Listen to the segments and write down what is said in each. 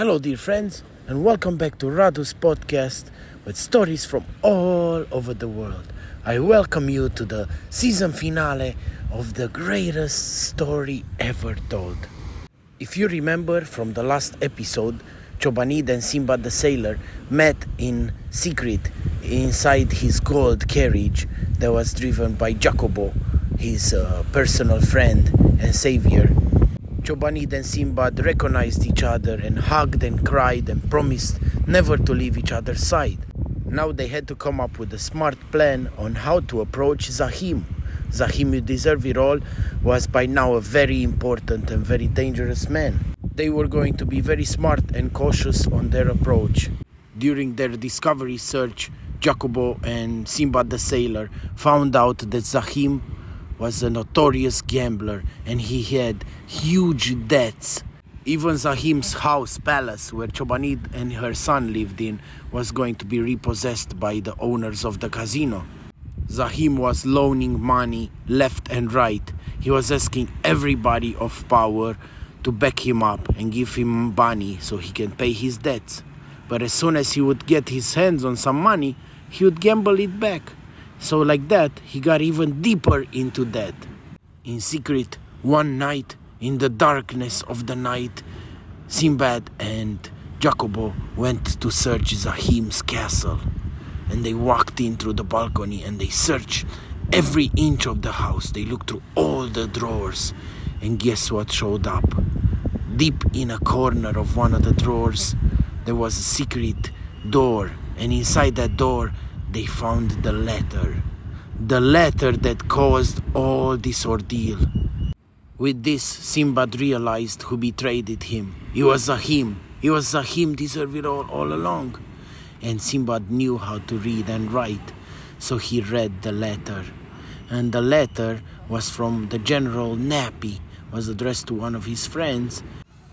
Hello, dear friends, and welcome back to Radu's podcast with stories from all over the world. I welcome you to the season finale of the greatest story ever told. If you remember from the last episode, Chobanid and Simbad the sailor met in secret inside his gold carriage that was driven by Jacobo, his uh, personal friend and savior. Chobanid and Simbad recognized each other and hugged and cried and promised never to leave each other's side. Now they had to come up with a smart plan on how to approach Zahim. Zahim, you deserve it all, was by now a very important and very dangerous man. They were going to be very smart and cautious on their approach. During their discovery search, Jacobo and Simbad the sailor found out that Zahim was a notorious gambler and he had huge debts. Even Zahim's house, palace, where Chobanid and her son lived in, was going to be repossessed by the owners of the casino. Zahim was loaning money left and right. He was asking everybody of power to back him up and give him money so he can pay his debts. But as soon as he would get his hands on some money, he would gamble it back. So, like that, he got even deeper into debt. In secret, one night, in the darkness of the night, Simbad and Jacobo went to search Zahim's castle. And they walked in through the balcony and they searched every inch of the house. They looked through all the drawers. And guess what showed up? Deep in a corner of one of the drawers, there was a secret door. And inside that door, they found the letter. The letter that caused all this ordeal. With this, Simbad realized who betrayed him. It was Zahim. It was Zahim deserved it all, all along. And Simbad knew how to read and write, so he read the letter. And the letter was from the General Nappy, was addressed to one of his friends.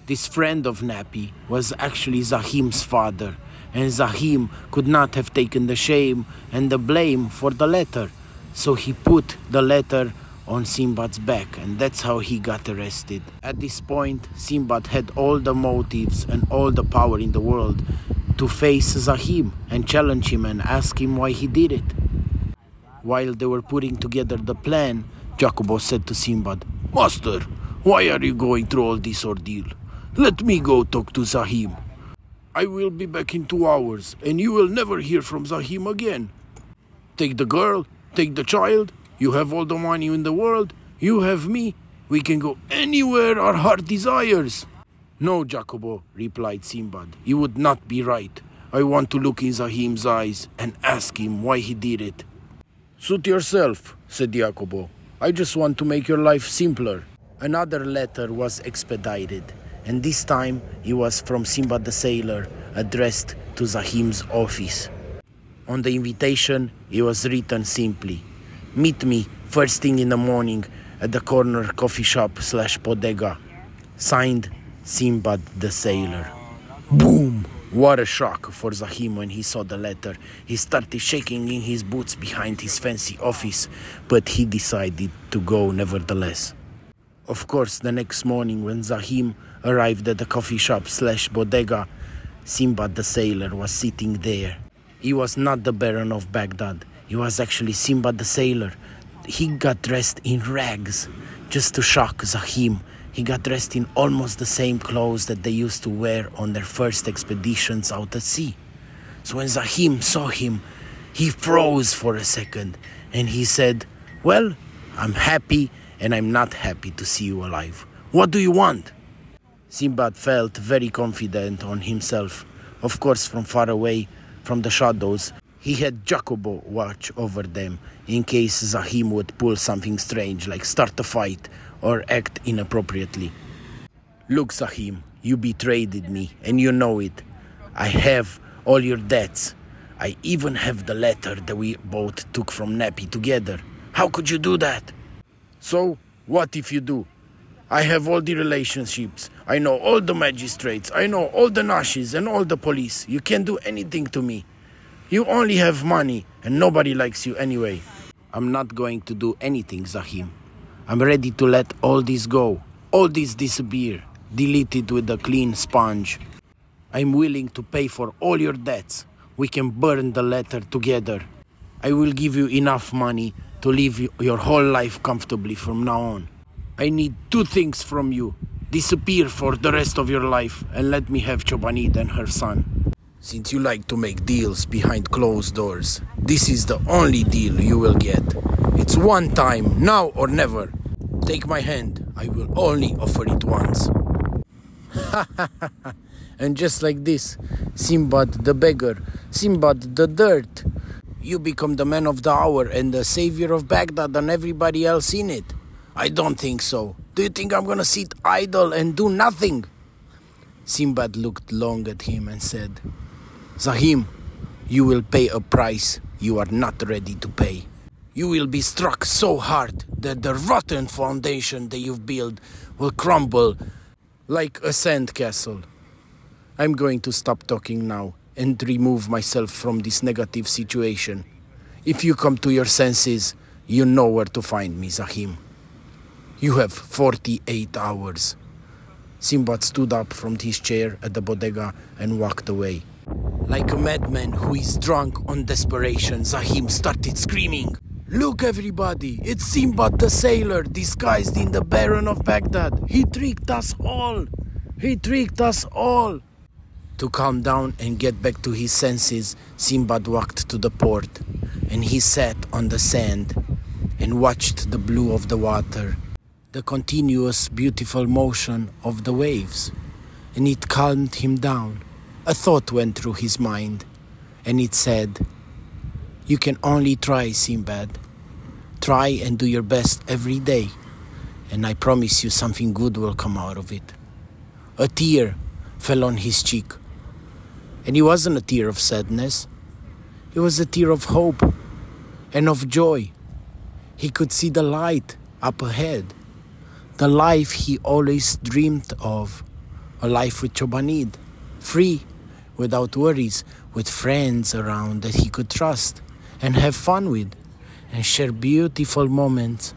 This friend of Nappy was actually Zahim's father and Zahim could not have taken the shame and the blame for the letter. So he put the letter on Simbad's back, and that's how he got arrested. At this point, Simbad had all the motives and all the power in the world to face Zahim and challenge him and ask him why he did it. While they were putting together the plan, Jacobo said to Simbad, Master, why are you going through all this ordeal? Let me go talk to Zahim. I will be back in two hours, and you will never hear from Zahim again. Take the girl, take the child, you have all the money in the world, you have me, we can go anywhere our heart desires. No, Jacobo, replied Simbad, you would not be right. I want to look in Zahim's eyes and ask him why he did it. Suit yourself, said Jacobo. I just want to make your life simpler. Another letter was expedited and this time it was from Simbad the sailor, addressed to Zahim's office. On the invitation, it was written simply Meet me first thing in the morning at the corner coffee shop slash bodega. Signed Simbad the sailor. Boom! What a shock for Zahim when he saw the letter. He started shaking in his boots behind his fancy office, but he decided to go nevertheless. Of course, the next morning when Zahim arrived at the coffee shop slash bodega, Simbad the sailor was sitting there. He was not the Baron of Baghdad. He was actually Simbad the sailor. He got dressed in rags just to shock Zahim. He got dressed in almost the same clothes that they used to wear on their first expeditions out at sea. So when Zahim saw him, he froze for a second and he said, Well, I'm happy and I'm not happy to see you alive. What do you want? Simbad felt very confident on himself. Of course, from far away, from the shadows, he had Jacobo watch over them in case Zahim would pull something strange, like start a fight or act inappropriately. Look, Zahim, you betrayed me, and you know it. I have all your debts. I even have the letter that we both took from Nappy together. How could you do that? So, what if you do? I have all the relationships. I know all the magistrates. I know all the nashis and all the police. You can't do anything to me. You only have money and nobody likes you anyway. I'm not going to do anything, Zahim. I'm ready to let all this go. All this disappear. Deleted with a clean sponge. I'm willing to pay for all your debts. We can burn the letter together. I will give you enough money to live your whole life comfortably from now on. I need two things from you disappear for the rest of your life and let me have Chobanid and her son. Since you like to make deals behind closed doors, this is the only deal you will get. It's one time, now or never. Take my hand, I will only offer it once. and just like this, Simbad the beggar, Simbad the dirt, you become the man of the hour and the savior of Baghdad and everybody else in it. I don't think so. Do you think I'm gonna sit idle and do nothing? Simbad looked long at him and said, Zahim, you will pay a price you are not ready to pay. You will be struck so hard that the rotten foundation that you've built will crumble like a sandcastle. I'm going to stop talking now and remove myself from this negative situation. If you come to your senses, you know where to find me, Zahim. You have 48 hours. Simbad stood up from his chair at the bodega and walked away. Like a madman who is drunk on desperation, Zahim started screaming. Look, everybody, it's Simbad the sailor disguised in the Baron of Baghdad. He tricked us all. He tricked us all. To calm down and get back to his senses, Simbad walked to the port and he sat on the sand and watched the blue of the water the continuous beautiful motion of the waves, and it calmed him down. A thought went through his mind, and it said, You can only try, Simbad. Try and do your best every day, and I promise you something good will come out of it. A tear fell on his cheek, and it wasn't a tear of sadness, it was a tear of hope and of joy. He could see the light up ahead the life he always dreamed of a life with Chobanid, free, without worries, with friends around that he could trust and have fun with and share beautiful moments.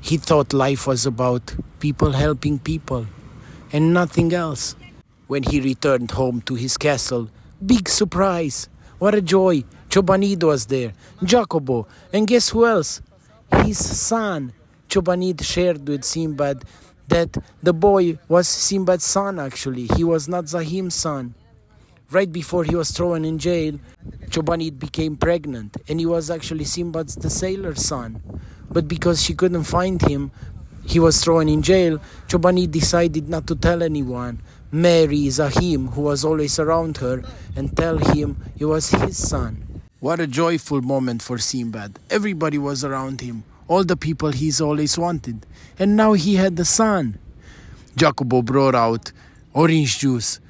He thought life was about people helping people and nothing else. When he returned home to his castle, big surprise! What a joy! Chobanid was there, Jacobo, and guess who else? His son, Chobanid shared with Simbad that the boy was Simbad's son actually. He was not Zahim's son. Right before he was thrown in jail, Chobanid became pregnant and he was actually Simbad's the sailor's son. But because she couldn't find him, he was thrown in jail. Chobanid decided not to tell anyone. Marry Zahim, who was always around her, and tell him he was his son. What a joyful moment for Simbad. Everybody was around him all the people he's always wanted. And now he had the son. Jacobo brought out orange juice,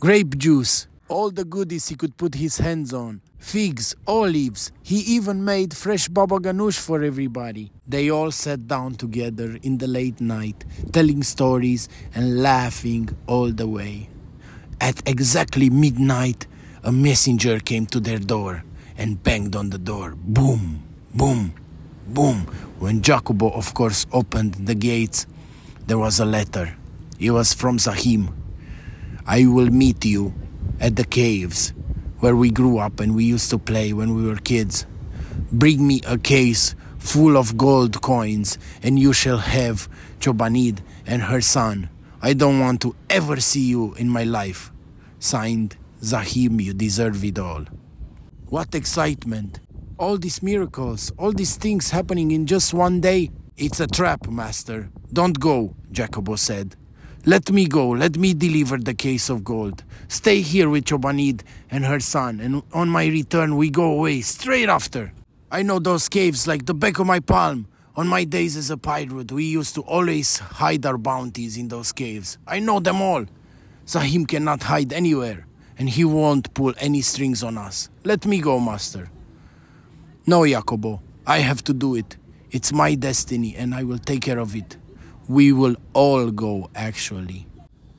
grape juice, all the goodies he could put his hands on figs, olives. He even made fresh baba ganoush for everybody. They all sat down together in the late night, telling stories and laughing all the way. At exactly midnight, a messenger came to their door and banged on the door. Boom, boom, boom. When Jacobo, of course, opened the gates, there was a letter. It was from Zahim. I will meet you at the caves where we grew up and we used to play when we were kids. Bring me a case full of gold coins, and you shall have Chobanid and her son. I don't want to ever see you in my life. Signed, Zahim, you deserve it all. What excitement! all these miracles, all these things happening in just one day. It's a trap, master. Don't go, Jacobo said. Let me go, let me deliver the case of gold. Stay here with Chobanid and her son, and on my return we go away straight after. I know those caves like the back of my palm. On my days as a pirate, we used to always hide our bounties in those caves. I know them all. Zahim cannot hide anywhere, and he won't pull any strings on us. Let me go, master. No, Jacobo, I have to do it. It's my destiny and I will take care of it. We will all go, actually.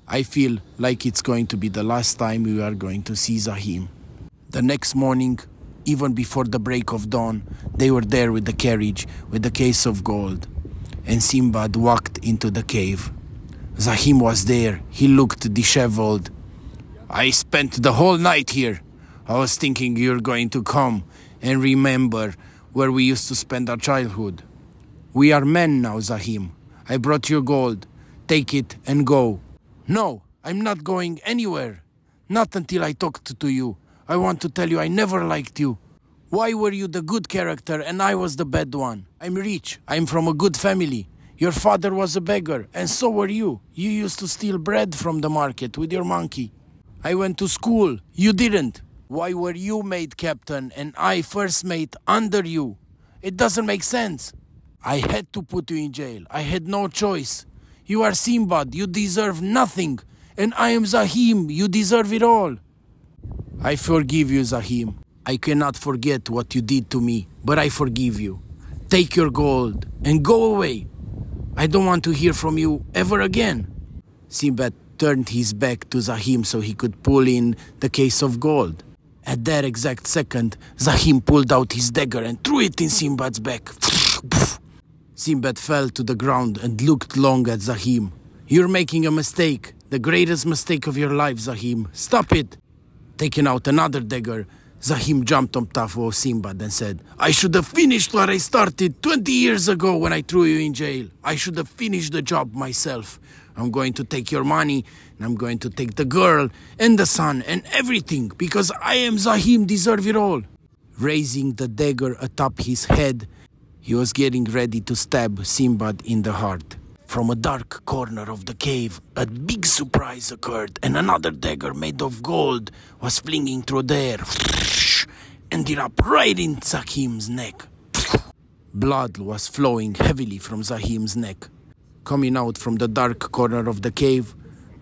I feel like it's going to be the last time we are going to see Zahim. The next morning, even before the break of dawn, they were there with the carriage, with the case of gold. And Simbad walked into the cave. Zahim was there. He looked disheveled. I spent the whole night here. I was thinking you're going to come and remember where we used to spend our childhood. We are men now, Zahim. I brought your gold. Take it and go. No, I'm not going anywhere. Not until I talked to you. I want to tell you I never liked you. Why were you the good character and I was the bad one? I'm rich. I'm from a good family. Your father was a beggar, and so were you. You used to steal bread from the market with your monkey. I went to school. You didn't. Why were you made captain and I first mate under you? It doesn't make sense. I had to put you in jail. I had no choice. You are Simbad. You deserve nothing. And I am Zahim. You deserve it all. I forgive you, Zahim. I cannot forget what you did to me, but I forgive you. Take your gold and go away. I don't want to hear from you ever again. Simbad turned his back to Zahim so he could pull in the case of gold. At that exact second, Zahim pulled out his dagger and threw it in Simbad's back. Simbad fell to the ground and looked long at Zahim. You're making a mistake, the greatest mistake of your life, Zahim. Stop it! Taking out another dagger, Zahim jumped on top of Simbad and said, I should have finished what I started 20 years ago when I threw you in jail. I should have finished the job myself. I'm going to take your money, and I'm going to take the girl, and the son, and everything, because I am Zahim, deserve it all. Raising the dagger atop his head, he was getting ready to stab Simbad in the heart. From a dark corner of the cave, a big surprise occurred, and another dagger made of gold was flinging through the air. Ended up right in Zahim's neck. Blood was flowing heavily from Zahim's neck. Coming out from the dark corner of the cave,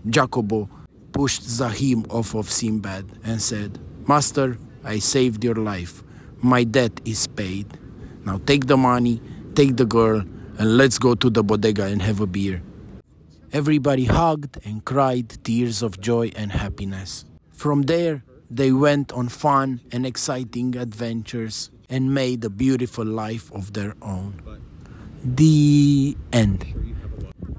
Jacobo pushed Zahim off of Simbad and said, Master, I saved your life. My debt is paid. Now take the money, take the girl, and let's go to the bodega and have a beer. Everybody hugged and cried tears of joy and happiness. From there, they went on fun and exciting adventures and made a beautiful life of their own. The end.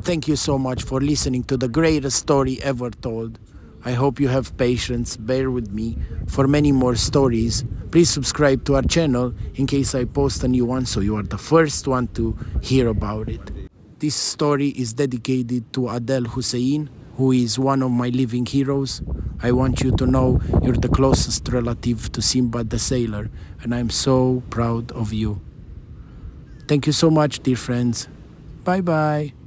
Thank you so much for listening to the greatest story ever told. I hope you have patience, bear with me for many more stories. Please subscribe to our channel in case I post a new one so you are the first one to hear about it. This story is dedicated to Adel Hussein, who is one of my living heroes. I want you to know you're the closest relative to Simbad the sailor, and I'm so proud of you. Thank you so much, dear friends. Bye bye.